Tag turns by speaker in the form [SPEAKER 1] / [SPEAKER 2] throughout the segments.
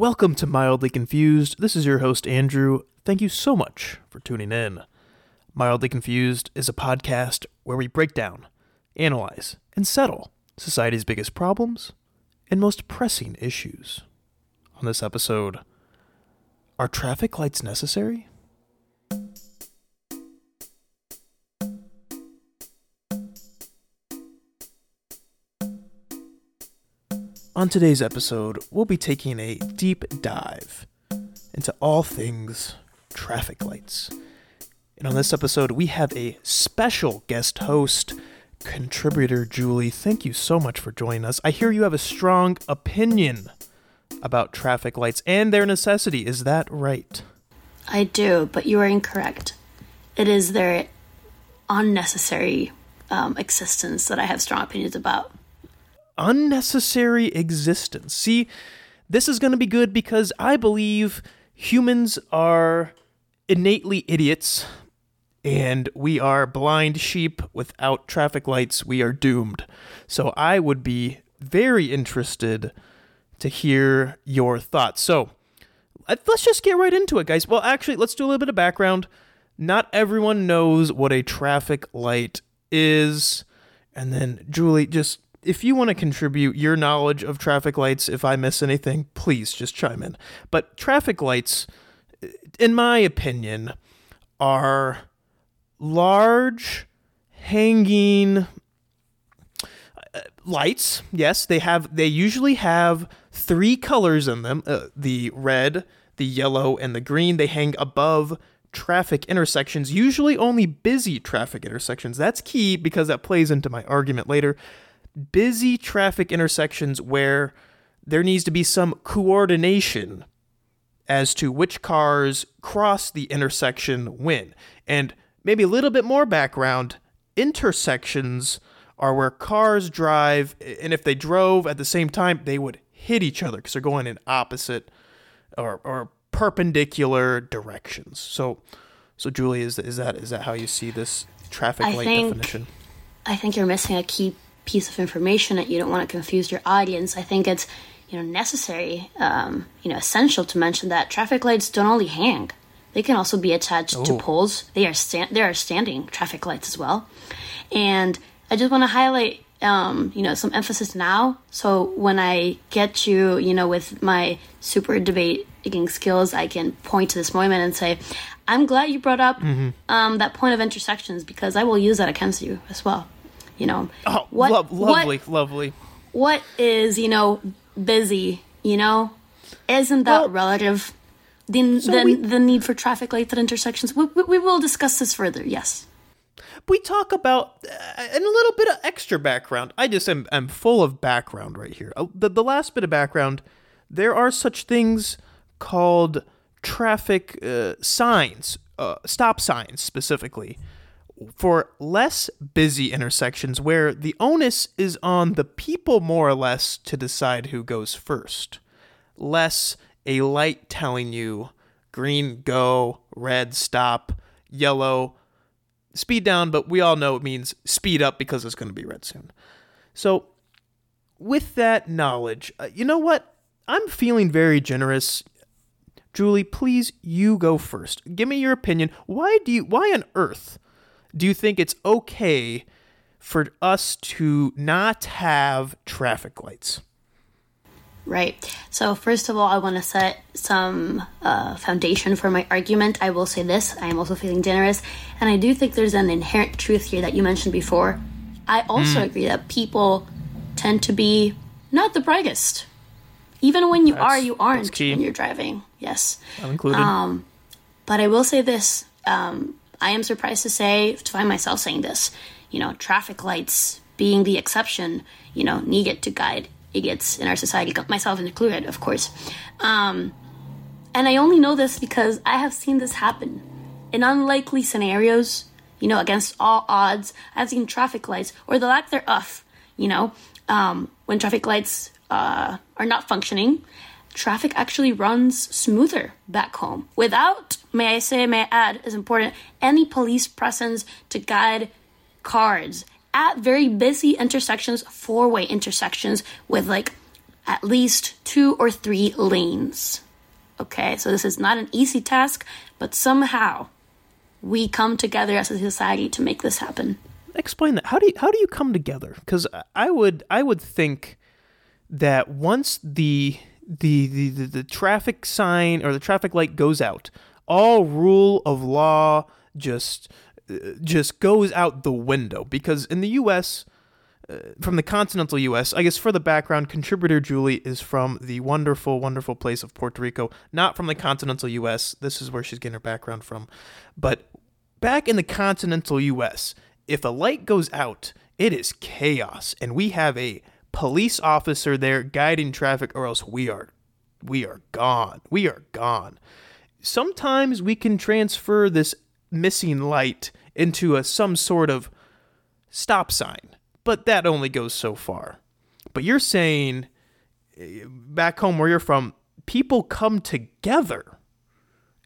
[SPEAKER 1] Welcome to Mildly Confused. This is your host, Andrew. Thank you so much for tuning in. Mildly Confused is a podcast where we break down, analyze, and settle society's biggest problems and most pressing issues. On this episode, are traffic lights necessary? On today's episode, we'll be taking a deep dive into all things traffic lights. And on this episode, we have a special guest host, contributor Julie. Thank you so much for joining us. I hear you have a strong opinion about traffic lights and their necessity. Is that right?
[SPEAKER 2] I do, but you are incorrect. It is their unnecessary um, existence that I have strong opinions about
[SPEAKER 1] unnecessary existence. See, this is going to be good because I believe humans are innately idiots and we are blind sheep without traffic lights. We are doomed. So I would be very interested to hear your thoughts. So let's just get right into it, guys. Well, actually, let's do a little bit of background. Not everyone knows what a traffic light is. And then, Julie, just if you want to contribute your knowledge of traffic lights, if I miss anything, please just chime in. But traffic lights, in my opinion, are large, hanging uh, lights. Yes, they have. They usually have three colors in them: uh, the red, the yellow, and the green. They hang above traffic intersections, usually only busy traffic intersections. That's key because that plays into my argument later busy traffic intersections where there needs to be some coordination as to which cars cross the intersection when. And maybe a little bit more background intersections are where cars drive, and if they drove at the same time, they would hit each other because they're going in opposite or, or perpendicular directions. So, so Julie, is, is that is that how you see this traffic light think, definition?
[SPEAKER 2] I think you're missing a key piece of information that you don't want to confuse your audience. I think it's you know necessary, um, you know, essential to mention that traffic lights don't only hang; they can also be attached oh. to poles. They are stand there are standing traffic lights as well. And I just want to highlight, um, you know, some emphasis now. So when I get you, you know, with my super debating skills, I can point to this moment and say, "I'm glad you brought up mm-hmm. um, that point of intersections because I will use that against you as well." You know
[SPEAKER 1] oh what, lo- lovely what, lovely
[SPEAKER 2] what is you know busy you know? Isn't that well, relative? The, so the, we, the need for traffic lights at intersections. We, we, we, will discuss this further yes.
[SPEAKER 1] We talk about uh, and a little bit of extra background. I just am, am full of background right here. Uh, the, the last bit of background there are such things called traffic uh, signs uh, stop signs specifically for less busy intersections where the onus is on the people more or less to decide who goes first. Less a light telling you green go, red stop, yellow speed down, but we all know it means speed up because it's going to be red soon. So, with that knowledge, uh, you know what? I'm feeling very generous. Julie, please you go first. Give me your opinion. Why do you why on earth do you think it's okay for us to not have traffic lights?
[SPEAKER 2] Right. So, first of all, I want to set some uh, foundation for my argument. I will say this I am also feeling generous, and I do think there's an inherent truth here that you mentioned before. I also mm. agree that people tend to be not the brightest. Even when you that's, are, you aren't when you're driving. Yes.
[SPEAKER 1] I'm included. Um,
[SPEAKER 2] but I will say this um, I am surprised to say, to find myself saying this, you know, traffic lights being the exception, you know, needed to guide idiots in our society, myself included, of course. Um, and I only know this because I have seen this happen in unlikely scenarios, you know, against all odds. I've seen traffic lights or the lack thereof, you know, um, when traffic lights uh, are not functioning traffic actually runs smoother back home without, may I say, may I add, is important, any police presence to guide cars at very busy intersections, four way intersections with like at least two or three lanes. Okay, so this is not an easy task, but somehow we come together as a society to make this happen.
[SPEAKER 1] Explain that. How do you, how do you come together? Because I would I would think that once the, the the, the the traffic sign or the traffic light goes out, all rule of law just uh, just goes out the window. Because in the U.S uh, from the continental U.S. I guess for the background, contributor Julie is from the wonderful, wonderful place of Puerto Rico, not from the continental U.S. This is where she's getting her background from. But back in the continental U.S., if a light goes out, it is chaos, and we have a police officer there guiding traffic, or else we are, we are gone. We are gone. Sometimes we can transfer this missing light into a some sort of stop sign but that only goes so far. But you're saying eh, back home where you're from, people come together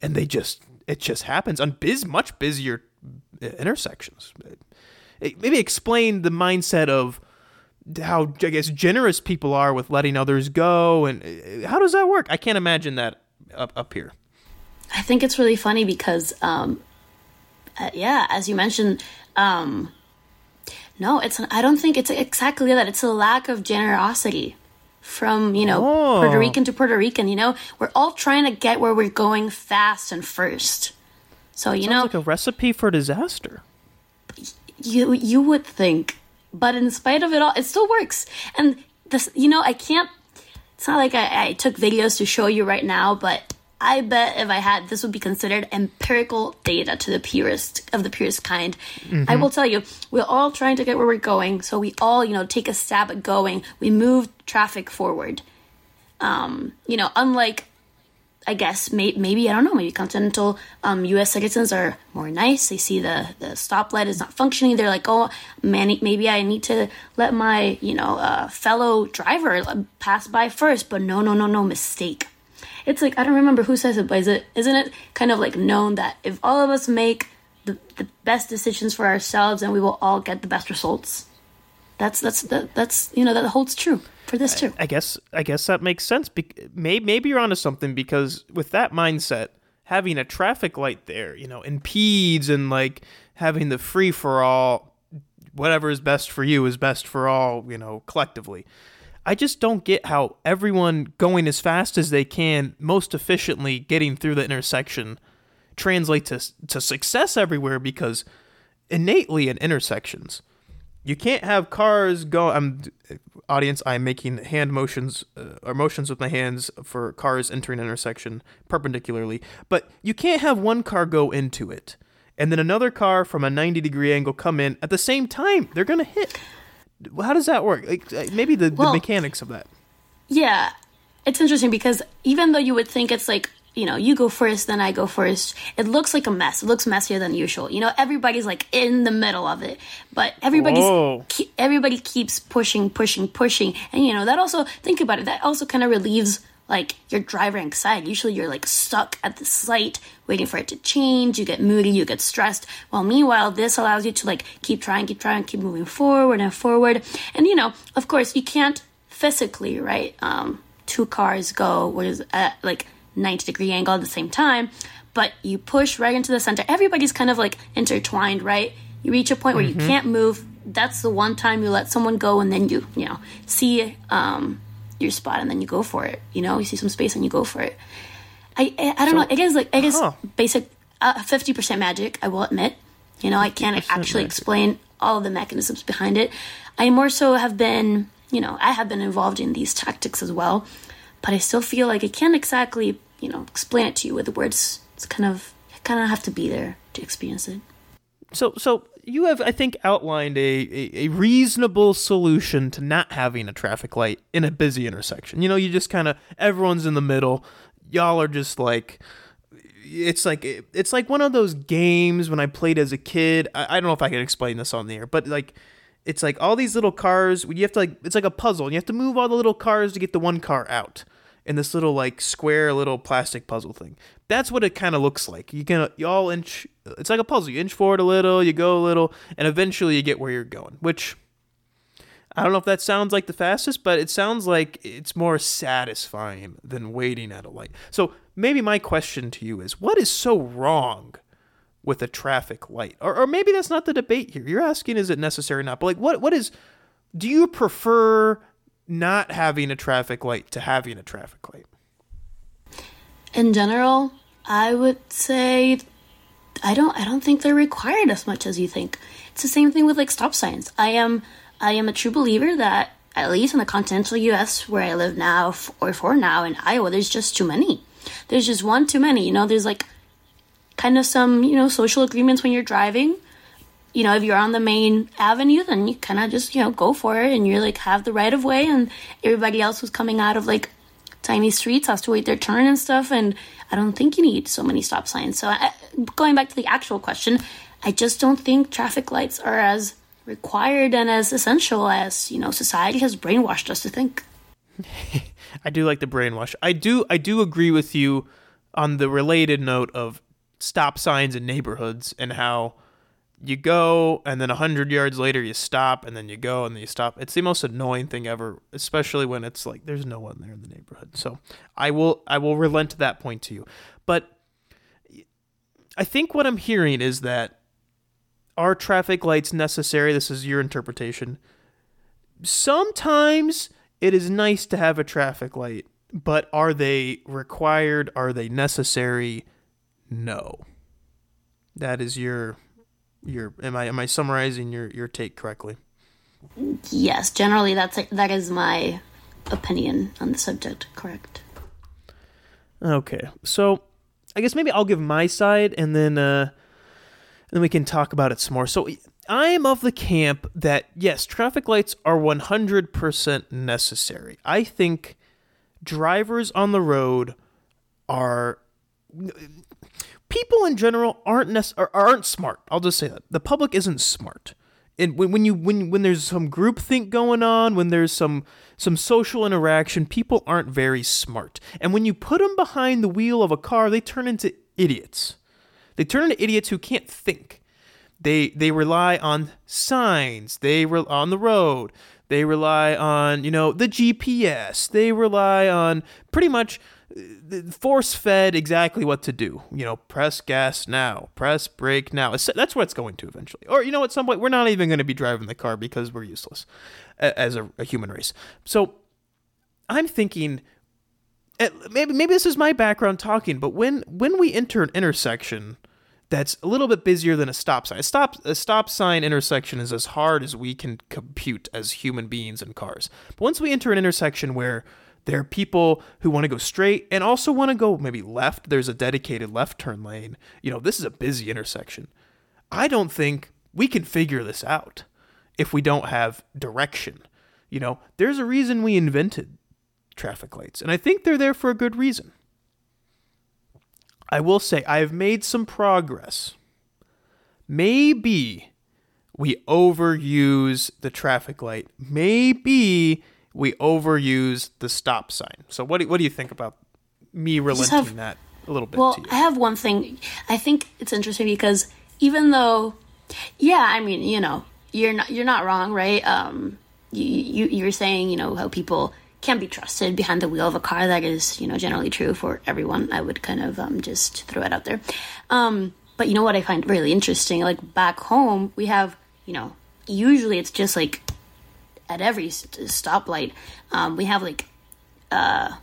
[SPEAKER 1] and they just it just happens on biz much busier eh, intersections. Eh, maybe explain the mindset of how I guess generous people are with letting others go and how does that work? I can't imagine that up up here.
[SPEAKER 2] I think it's really funny because um uh, yeah, as you mentioned um no, it's. I don't think it's exactly that. It's a lack of generosity from you know oh. Puerto Rican to Puerto Rican. You know, we're all trying to get where we're going fast and first. So you
[SPEAKER 1] Sounds
[SPEAKER 2] know,
[SPEAKER 1] like a recipe for disaster.
[SPEAKER 2] You you would think, but in spite of it all, it still works. And this, you know, I can't. It's not like I, I took videos to show you right now, but I bet if I had, this would be considered empirical data to the purest of the purest kind. Mm-hmm. I will tell you, we're all trying to get where we're going, so we all, you know, take a stab at going. We move traffic forward. Um, you know, unlike, I guess, may, maybe I don't know, maybe continental um, U.S. citizens are more nice. They see the the stoplight is not functioning. They're like, oh, man, maybe I need to let my, you know, uh, fellow driver pass by first. But no, no, no, no, mistake it's like I don't remember who says it, but is it isn't it kind of like known that if all of us make the, the best decisions for ourselves, and we will all get the best results. That's that's that, that's you know that holds true for this too.
[SPEAKER 1] I, I guess I guess that makes sense. Be- maybe maybe you're onto something because with that mindset, having a traffic light there, you know, impedes and like having the free for all, whatever is best for you is best for all, you know, collectively. I just don't get how everyone going as fast as they can, most efficiently getting through the intersection, translate to to success everywhere because innately in intersections, you can't have cars go. I'm audience. I'm making hand motions uh, or motions with my hands for cars entering an intersection perpendicularly, but you can't have one car go into it and then another car from a 90 degree angle come in at the same time. They're gonna hit. How does that work? Like uh, maybe the, well, the mechanics of that.
[SPEAKER 2] Yeah, it's interesting because even though you would think it's like you know you go first, then I go first, it looks like a mess. It looks messier than usual. You know, everybody's like in the middle of it, but everybody's ke- everybody keeps pushing, pushing, pushing, and you know that also think about it. That also kind of relieves like your driver anxiety. Usually you're like stuck at the site waiting for it to change. You get moody, you get stressed. Well, meanwhile, this allows you to like keep trying, keep trying, keep moving forward and forward. And you know, of course, you can't physically, right? Um, two cars go what is at like 90 degree angle at the same time, but you push right into the center. Everybody's kind of like intertwined, right? You reach a point where mm-hmm. you can't move. That's the one time you let someone go, and then you, you know, see um, your spot and then you go for it. You know, you see some space and you go for it. I I, I don't so, know. It is like it is huh. basic uh, fifty uh, percent magic. I will admit. You know, I can't actually magic. explain all of the mechanisms behind it. I more so have been, you know, I have been involved in these tactics as well, but I still feel like I can't exactly, you know, explain it to you with words. It's kind of, I kind of have to be there to experience it.
[SPEAKER 1] So, so you have, I think, outlined a, a, a, reasonable solution to not having a traffic light in a busy intersection. You know, you just kind of everyone's in the middle. Y'all are just like, it's like it's like one of those games when I played as a kid. I, I don't know if I can explain this on the air, but like it's like all these little cars. You have to like it's like a puzzle. And you have to move all the little cars to get the one car out in this little like square little plastic puzzle thing. That's what it kind of looks like. You can you all inch. It's like a puzzle. You inch forward a little, you go a little, and eventually you get where you're going. Which I don't know if that sounds like the fastest, but it sounds like it's more satisfying than waiting at a light. So maybe my question to you is what is so wrong with a traffic light? Or, or maybe that's not the debate here. You're asking is it necessary or not? But like what what is do you prefer not having a traffic light to having a traffic light?
[SPEAKER 2] In general, I would say I don't I don't think they're required as much as you think. It's the same thing with like stop signs. I am I am a true believer that at least in the continental US where I live now or for now in Iowa there's just too many. There's just one too many. You know, there's like kind of some, you know, social agreements when you're driving. You know, if you're on the main avenue, then you kind of just, you know, go for it and you're like have the right of way and everybody else who's coming out of like tiny streets has to wait their turn and stuff and I don't think you need so many stop signs. So I, going back to the actual question, I just don't think traffic lights are as required and as essential as, you know, society has brainwashed us to think.
[SPEAKER 1] I do like the brainwash. I do I do agree with you on the related note of stop signs in neighborhoods and how you go and then 100 yards later you stop and then you go and then you stop. It's the most annoying thing ever especially when it's like there's no one there in the neighborhood. So i will i will relent to that point to you. But i think what i'm hearing is that are traffic lights necessary? This is your interpretation. Sometimes it is nice to have a traffic light but are they required? Are they necessary? No. That is your your am I am I summarizing your your take correctly?
[SPEAKER 2] Yes, generally that's that is my opinion on the subject. Correct.
[SPEAKER 1] Okay, so I guess maybe I'll give my side, and then uh, then we can talk about it some more. So I am of the camp that yes, traffic lights are one hundred percent necessary. I think drivers on the road are people in general aren't nec- aren't smart. I'll just say that the public isn't smart. And when, when you when when there's some group think going on, when there's some some social interaction, people aren't very smart. And when you put them behind the wheel of a car, they turn into idiots. They turn into idiots who can't think. They they rely on signs. They re- on the road. They rely on you know the GPS. They rely on pretty much force fed exactly what to do. You know, press gas now, press brake now. That's what it's going to eventually. Or, you know, at some point, we're not even going to be driving the car because we're useless as a, a human race. So I'm thinking. Eh, maybe maybe this is my background talking, but when when we enter an intersection that's a little bit busier than a stop sign. A stop a stop sign intersection is as hard as we can compute as human beings and cars. But once we enter an intersection where there are people who want to go straight and also want to go maybe left. There's a dedicated left turn lane. You know, this is a busy intersection. I don't think we can figure this out if we don't have direction. You know, there's a reason we invented traffic lights, and I think they're there for a good reason. I will say I've made some progress. Maybe we overuse the traffic light. Maybe we overuse the stop sign. So what do, what do you think about me relenting have, that a little bit?
[SPEAKER 2] Well, I have one thing. I think it's interesting because even though, yeah, I mean, you know, you're not you're not wrong, right? Um, you, you you're saying you know how people can't be trusted behind the wheel of a car. That is, you know, generally true for everyone. I would kind of um, just throw it out there. Um, but you know what I find really interesting? Like back home, we have, you know, usually it's just like at every stoplight, um, we have like uh,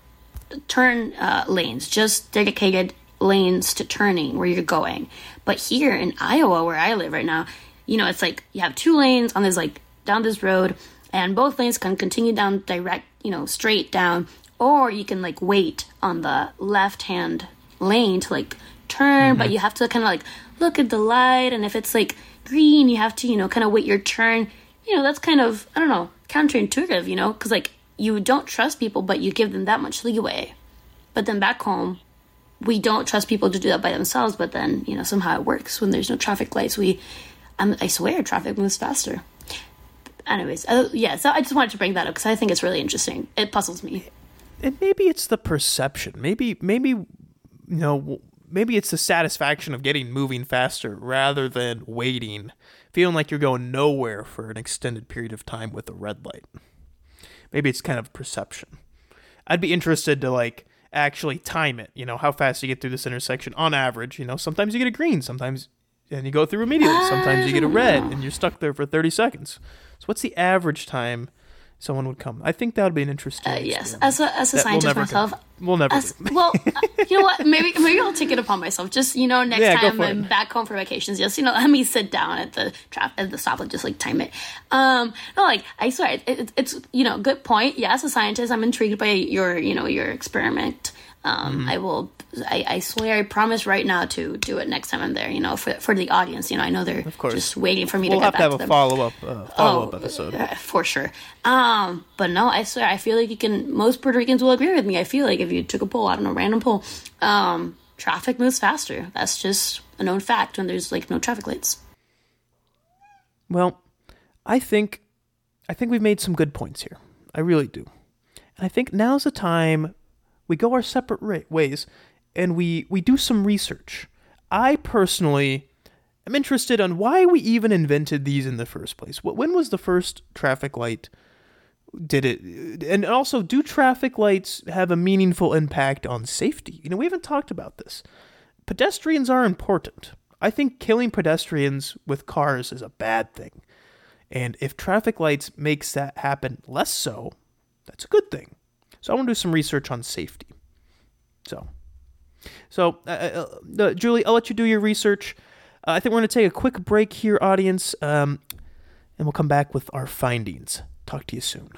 [SPEAKER 2] turn uh, lanes, just dedicated lanes to turning where you're going. But here in Iowa, where I live right now, you know, it's like you have two lanes on this like down this road, and both lanes can continue down direct, you know, straight down, or you can like wait on the left hand lane to like turn, mm-hmm. but you have to kind of like look at the light, and if it's like green, you have to, you know, kind of wait your turn you know, that's kind of, I don't know, counterintuitive, you know, because like you don't trust people, but you give them that much leeway. But then back home, we don't trust people to do that by themselves, but then, you know, somehow it works. When there's no traffic lights, we, I'm, i swear, traffic moves faster. Anyways, uh, yeah, so I just wanted to bring that up because I think it's really interesting. It puzzles me.
[SPEAKER 1] And maybe it's the perception. Maybe, maybe, you know, maybe it's the satisfaction of getting moving faster rather than waiting, feeling like you're going nowhere for an extended period of time with a red light. Maybe it's kind of perception. I'd be interested to like actually time it, you know, how fast you get through this intersection on average. You know, sometimes you get a green, sometimes and you go through immediately. Sometimes you get a red and you're stuck there for 30 seconds. So what's the average time someone would come? I think that would be an interesting.
[SPEAKER 2] Uh, yes, as a as a
[SPEAKER 1] That we'll
[SPEAKER 2] scientist myself,
[SPEAKER 1] go. We'll never
[SPEAKER 2] as, well, uh, you know what? Maybe maybe I'll take it upon myself. Just you know, next
[SPEAKER 1] Yeah,
[SPEAKER 2] time I'm
[SPEAKER 1] it.
[SPEAKER 2] back home for vacations, just you know, let me sit down at the trap at the stop and just like time it. Um, no, like I swear, it, it, it's you know, good point. Yeah, as a scientist, I'm intrigued by your you know your experiment. Um,
[SPEAKER 1] Mm-hmm.
[SPEAKER 2] I will. I, I swear, I promise right now to do it next time I'm there. You know, for for the audience. You know, I know they're of
[SPEAKER 1] course.
[SPEAKER 2] just waiting for me
[SPEAKER 1] We'll
[SPEAKER 2] to
[SPEAKER 1] have
[SPEAKER 2] get
[SPEAKER 1] to have
[SPEAKER 2] to
[SPEAKER 1] a follow up uh, follow up
[SPEAKER 2] Oh,
[SPEAKER 1] episode.
[SPEAKER 2] uh, for sure. Um, but no, I swear, I feel like you can. Most Puerto Ricans will agree with me. I feel like if you took a poll, I don't know, random poll, um, traffic moves faster. That's just a known fact when there's like no traffic lights.
[SPEAKER 1] Well, I think I think we've made some good points here. I really do. And I think now's the time we go our separate ra- ways and we we do some research. I personally am interested on why we even invented these in the first place. When was the first traffic light did it and also do traffic lights have a meaningful impact on safety? You know, we haven't talked about this. Pedestrians are important. I think killing pedestrians with cars is a bad thing. And if traffic lights makes that happen less so, that's a good thing. So I want to do some research on safety. So, so uh, uh, uh, Julie, I'll let you do your research. Uh, I think we're going to take a quick break here, audience, um, and we'll come back with our findings. Talk to you soon.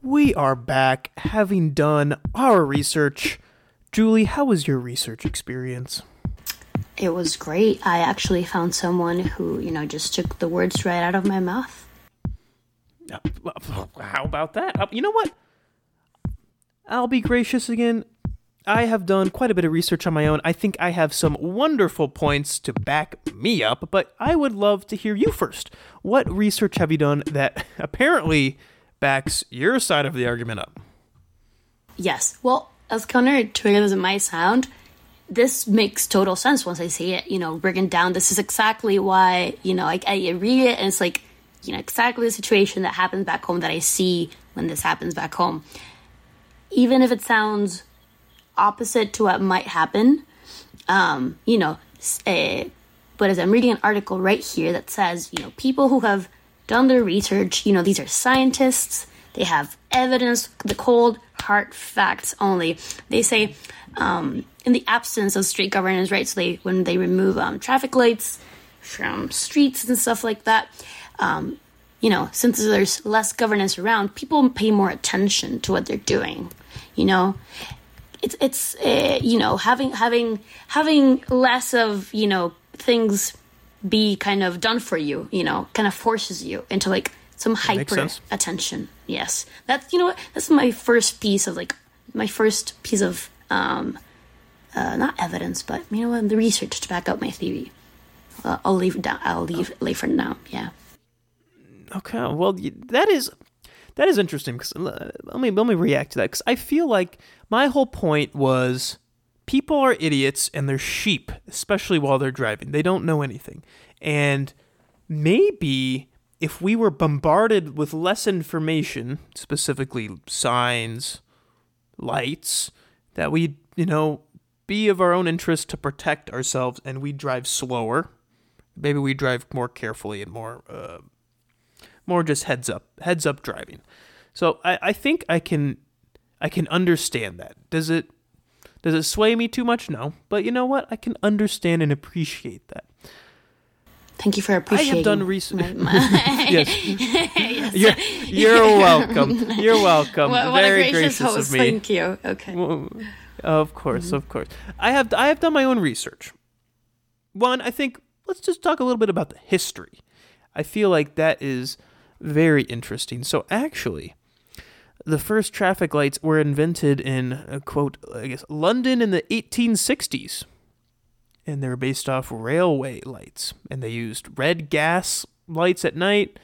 [SPEAKER 1] We are back, having done our research. Julie, how was your research experience?
[SPEAKER 2] It was great. I actually found someone who you know just took the words right out of my mouth.
[SPEAKER 1] How about that? Uh, You know what? I'll be gracious again. I have done quite a bit of research on my own. I think I have some wonderful points to back me up, but I would love to hear you first. What research have you done that apparently backs your side of the argument up?
[SPEAKER 2] Yes. Well, as counterintuitive as it might sound, this makes total sense once I see it, you know, breaking down. This is exactly why, you know, I, I read it and it's like, you know, exactly the situation that happens back home that I see when this happens back home. Even if it sounds opposite to what might happen, um, you know, uh, but as I'm reading an article right here that says, you know, people who have done their research, you know, these are scientists, they have evidence, the cold, hard facts only. They say, um, in the absence of street governance, right? So they, when they remove um, traffic lights from streets and stuff like that, um, you know, since there's less governance around, people pay more attention to what they're doing. You know, it's it's uh, you know having having having less of you know things be kind of done for you. You know, kind of forces you into like some hyper attention. Yes, that's you know what that's my first piece of like my first piece of um uh, not evidence, but you know what the research to back up my theory. Uh, I'll leave it down. I'll leave leave for now. Yeah.
[SPEAKER 1] Okay, well that is that is interesting because let me let me react to that because I feel like my whole point was people are idiots and they're sheep, especially while they're driving. They don't know anything, and maybe if we were bombarded with less information, specifically signs, lights, that we you know be of our own interest to protect ourselves and we drive slower. Maybe we drive more carefully and more. Uh, more just heads up heads up driving. So I, I think i can i can understand that. Does it does it sway me too much? No. But you know what? I can understand and appreciate that
[SPEAKER 2] Thank you for appreciating.
[SPEAKER 1] i have done research
[SPEAKER 2] my-
[SPEAKER 1] yes you're, you're welcome you're welcome
[SPEAKER 2] what, what
[SPEAKER 1] very
[SPEAKER 2] gracious,
[SPEAKER 1] gracious
[SPEAKER 2] host.
[SPEAKER 1] of me
[SPEAKER 2] Thank you. Okay.
[SPEAKER 1] Of course, of course. I have I have done my own research. One, I think let's just talk a little bit about the history. I feel like that is very interesting. So actually, the first traffic lights were invented in uh, quote I guess London in the 1860s. And they were based off railway lights and they used red gas lights at night,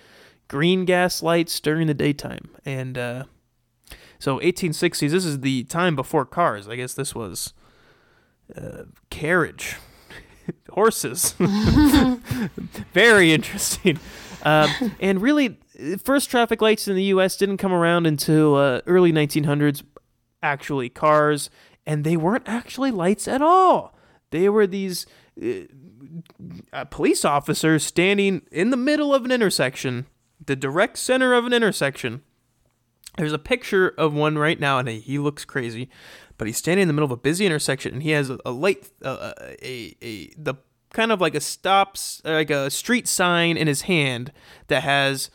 [SPEAKER 1] green gas lights during the daytime. And uh, so 1860s, this is the time before cars. I guess this was uh, carriage, horses. Very interesting. Um, and really, first traffic lights in the U.S. didn't come around until uh, early 1900s. Actually, cars, and they weren't actually lights at all. They were these uh, police officers standing in the middle of an intersection, the direct center of an intersection. There's a picture of one right now, and he looks crazy, but he's standing in the middle of a busy intersection, and he has a, a light, uh, a, a the kind of like a stops, like a street sign in his hand that has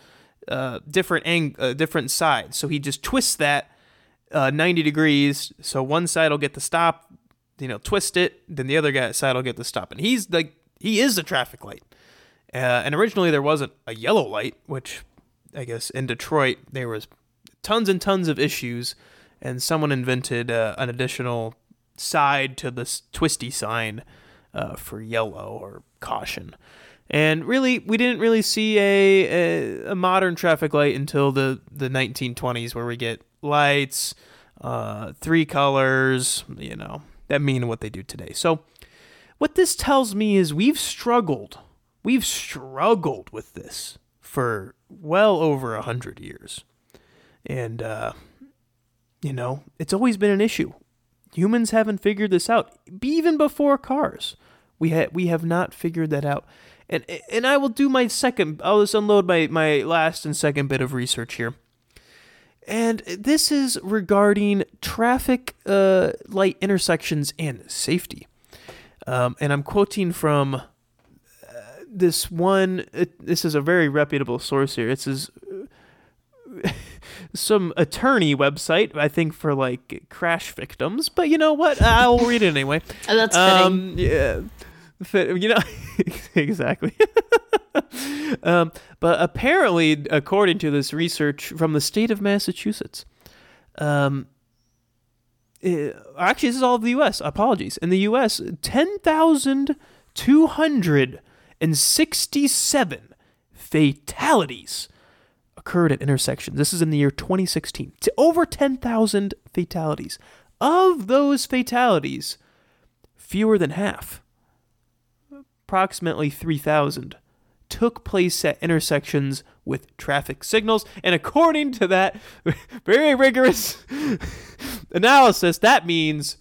[SPEAKER 1] uh, different ang- uh, different sides. So he just twists that uh, 90 degrees. So one side will get the stop, you know, twist it, then the other guy side will get the stop. And he's like, he is the traffic light. Uh, and originally there wasn't a yellow light, which I guess in Detroit there was tons and tons of issues, and someone invented uh, an additional side to this twisty sign uh, for yellow or caution. And really, we didn't really see a, a, a, modern traffic light until the, the 1920s, where we get lights, uh, three colors, you know, that mean what they do today. So, what this tells me is we've struggled. We've struggled with this for well over a hundred years. And, uh, you know, it's always been an issue. Humans haven't figured this out, even before cars. We, ha- we have not figured that out and and I will do my second. I'll just unload my my last and second bit of research here. And this is regarding traffic uh, light intersections and safety. Um, and I'm quoting from uh, this one. It, this is a very reputable source here. It's is some attorney website, I think, for like crash victims. But you know what? I'll read it anyway.
[SPEAKER 2] Oh, that's um,
[SPEAKER 1] yeah you know exactly. Um, but apparently according to this research from the state of massachusetts um, it, actually this is all of the us apologies. In the us 10267 fatalities occurred at intersections. This is in the year 2016 to over 10000 fatalities. Of those fatalities fewer than half approximately 3,000, took place at intersections with traffic signals. And according to that very rigorous analysis, that means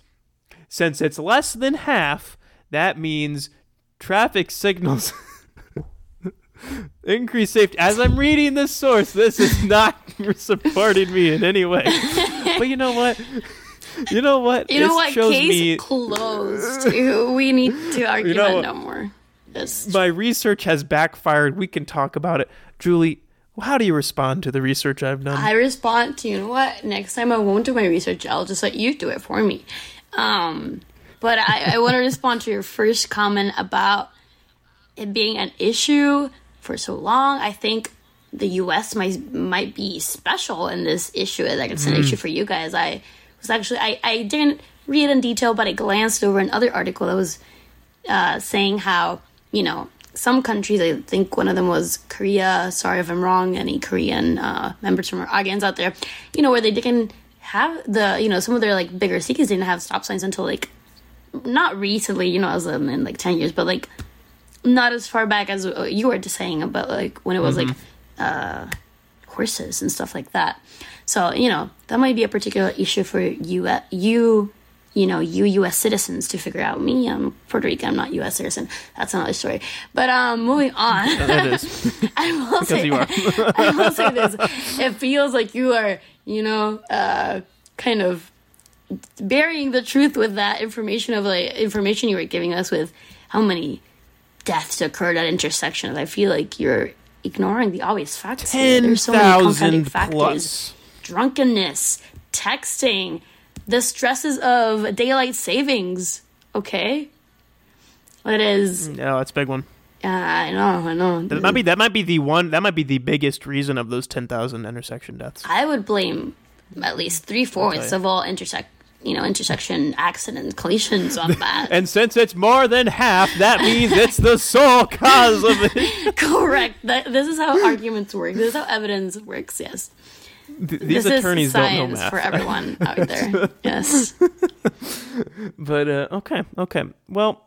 [SPEAKER 1] since it's less than half, that means traffic signals increase safety. As I'm reading this source, this is not supporting me in any way. But you know what? You know what?
[SPEAKER 2] You know what? Case me... closed. we need to argue you know, no more.
[SPEAKER 1] This. My research has backfired. We can talk about it. Julie, how do you respond to the research I've done?
[SPEAKER 2] I respond to, you know what? Next time I won't do my research. I'll just let you do it for me. Um, but I, I want to respond to your first comment about it being an issue for so long. I think the U.S. might might be special in this issue. Like it's an mm. issue for you guys. I was actually I, I didn't read in detail, but I glanced over another article that was uh, saying how you know some countries. I think one of them was Korea. Sorry if I'm wrong. Any Korean uh, members from our audience out there, you know, where they didn't have the you know some of their like bigger cities didn't have stop signs until like not recently. You know, as um, in like ten years, but like not as far back as uh, you were just saying about like when it was mm-hmm. like uh, horses and stuff like that. So you know that might be a particular issue for you. Uh, you, you know, you U.S. citizens to figure out. Me, I'm Puerto Rican. I'm not U.S. citizen. That's another story. But um, moving on.
[SPEAKER 1] It is.
[SPEAKER 2] I will because say. You are. I will say this. It feels like you are, you know, uh, kind of burying the truth with that information of like information you were giving us with how many deaths occurred at intersections. I feel like you're ignoring the obvious facts.
[SPEAKER 1] Ten thousand so many compounding factors. plus
[SPEAKER 2] drunkenness, texting, the stresses of daylight savings. Okay, it is.
[SPEAKER 1] No, it's a big one.
[SPEAKER 2] Yeah, I know, I know.
[SPEAKER 1] That might be that might be the one that might be the biggest reason of those ten thousand intersection deaths.
[SPEAKER 2] I would blame at least three fourths of all intersect you know, intersection accidents, collisions on that.
[SPEAKER 1] And since it's more than half, that means it's the sole cause of it.
[SPEAKER 2] Correct. That, this is how arguments work. This is how evidence works. Yes.
[SPEAKER 1] Th- These
[SPEAKER 2] this
[SPEAKER 1] attorneys don't know math.
[SPEAKER 2] for everyone out there. Yes.
[SPEAKER 1] But uh, okay, okay. Well,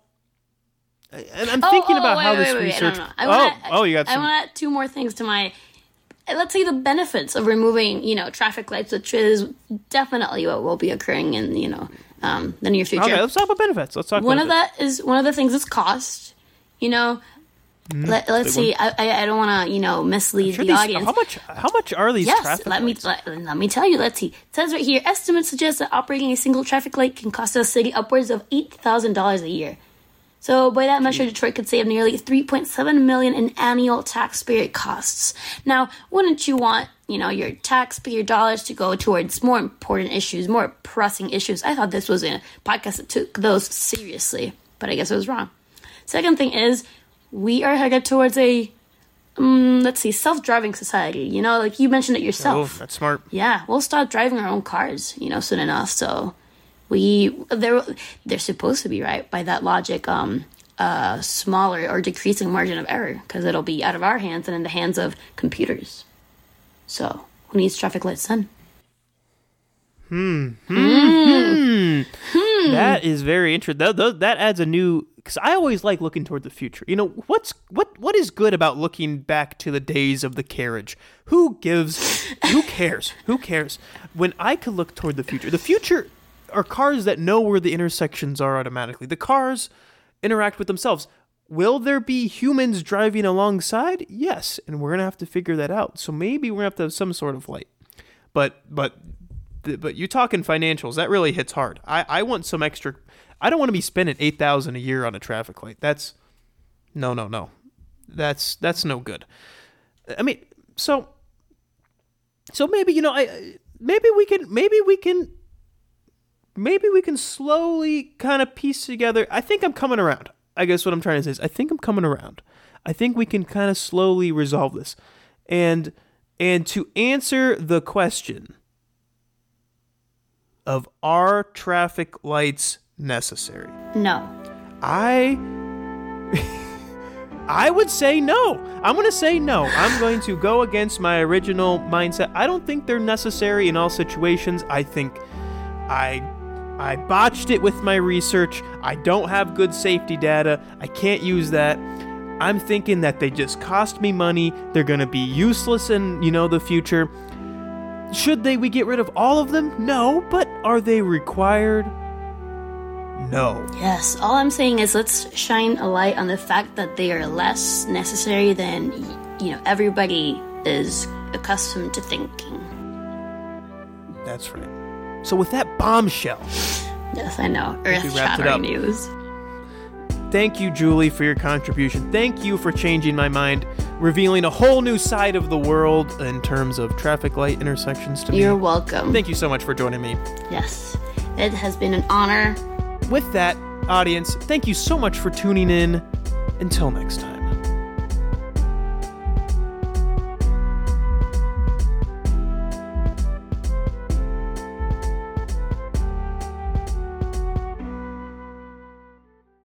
[SPEAKER 1] and I'm
[SPEAKER 2] Oh,
[SPEAKER 1] thinking
[SPEAKER 2] oh,
[SPEAKER 1] about
[SPEAKER 2] wait,
[SPEAKER 1] how
[SPEAKER 2] wait,
[SPEAKER 1] this
[SPEAKER 2] wait,
[SPEAKER 1] research.
[SPEAKER 2] No, no. I
[SPEAKER 1] oh,
[SPEAKER 2] wanna,
[SPEAKER 1] oh, you got
[SPEAKER 2] I want to add two more things to my. Let's say the benefits of removing, you know, traffic lights, which is definitely what will be occurring in, you know, um, the near future.
[SPEAKER 1] Okay, let's talk about benefits. Let's talk.
[SPEAKER 2] one of
[SPEAKER 1] benefits.
[SPEAKER 2] that is one of the things is cost. You know, Mm-hmm. Let, let's see. I, I I don't want to you know mislead
[SPEAKER 1] Sure
[SPEAKER 2] the
[SPEAKER 1] these-
[SPEAKER 2] audience.
[SPEAKER 1] how much? How much are these
[SPEAKER 2] Yes,
[SPEAKER 1] traffic
[SPEAKER 2] let me
[SPEAKER 1] lights?
[SPEAKER 2] let, let me tell you. Let's see. It says right here, estimates suggest that operating a single traffic light can cost a city upwards of eight thousand dollars a year. So by that measure, Detroit could save nearly three point seven million in annual taxpayer costs. Now, wouldn't you want you know your taxpayer dollars to go towards more important issues, more pressing issues? I thought this was a podcast that took those seriously, but I guess I was wrong. Second thing is, we are headed towards a um, let's see, self-driving society. You know, like you mentioned it
[SPEAKER 1] Oh,
[SPEAKER 2] yourself.
[SPEAKER 1] that's smart.
[SPEAKER 2] Yeah, we'll start driving our own cars, you know, soon enough. So we they're they're supposed to be right by that logic. Um, uh, smaller or decreasing margin of error because it'll be out of our hands and in the hands of computers. So who needs traffic lights then? Hmm.
[SPEAKER 1] That is very interesting. That, that, adds a new because I always like looking toward the future. You know what's what what is good about looking back to the days of the carriage? Who gives? who cares? Who cares? When I could look toward the future, the future are cars that know where the intersections are automatically. The cars interact with themselves. Will there be humans driving alongside? Yes, and we're gonna have to figure that out. So maybe we're gonna have to have some sort of light. But but but you talking financials that really hits hard. I i want some extra i don't want to be spending 8000 a year on a traffic light. That's no no no. That's that's no good. I mean so so maybe you know i maybe we can maybe we can maybe we can slowly kind of piece together. I think i'm coming around i guess what i'm trying to say is i think i'm coming around. I think we can kind of slowly resolve this. And and to answer the question of are traffic lights necessary?
[SPEAKER 2] No.
[SPEAKER 1] I I would say no. I'm going to say no. I'm going to go against my original mindset. I don't think they're necessary in all situations. I think I I botched it with my research. I don't have good safety data. I can't use that. I'm thinking that they just cost me money. They're going to be useless in, you know, the future. Should they we get rid of all of them? No, but are they required? No.
[SPEAKER 2] Yes, all I'm saying is let's shine a light on the fact that they are less necessary than you know everybody is accustomed to thinking.
[SPEAKER 1] That's right. So with that bombshell,
[SPEAKER 2] Yes, I know.
[SPEAKER 1] we wrapped it up.
[SPEAKER 2] Earth-shattering news.
[SPEAKER 1] Thank you, Julie, for your contribution. Thank you for changing my mind, revealing a whole new side of the world in terms of traffic light intersections to
[SPEAKER 2] You're welcome.
[SPEAKER 1] Thank you so much for joining me.
[SPEAKER 2] yes, it has been an honor.
[SPEAKER 1] With that, audience, thank you so much for tuning in. Until next time.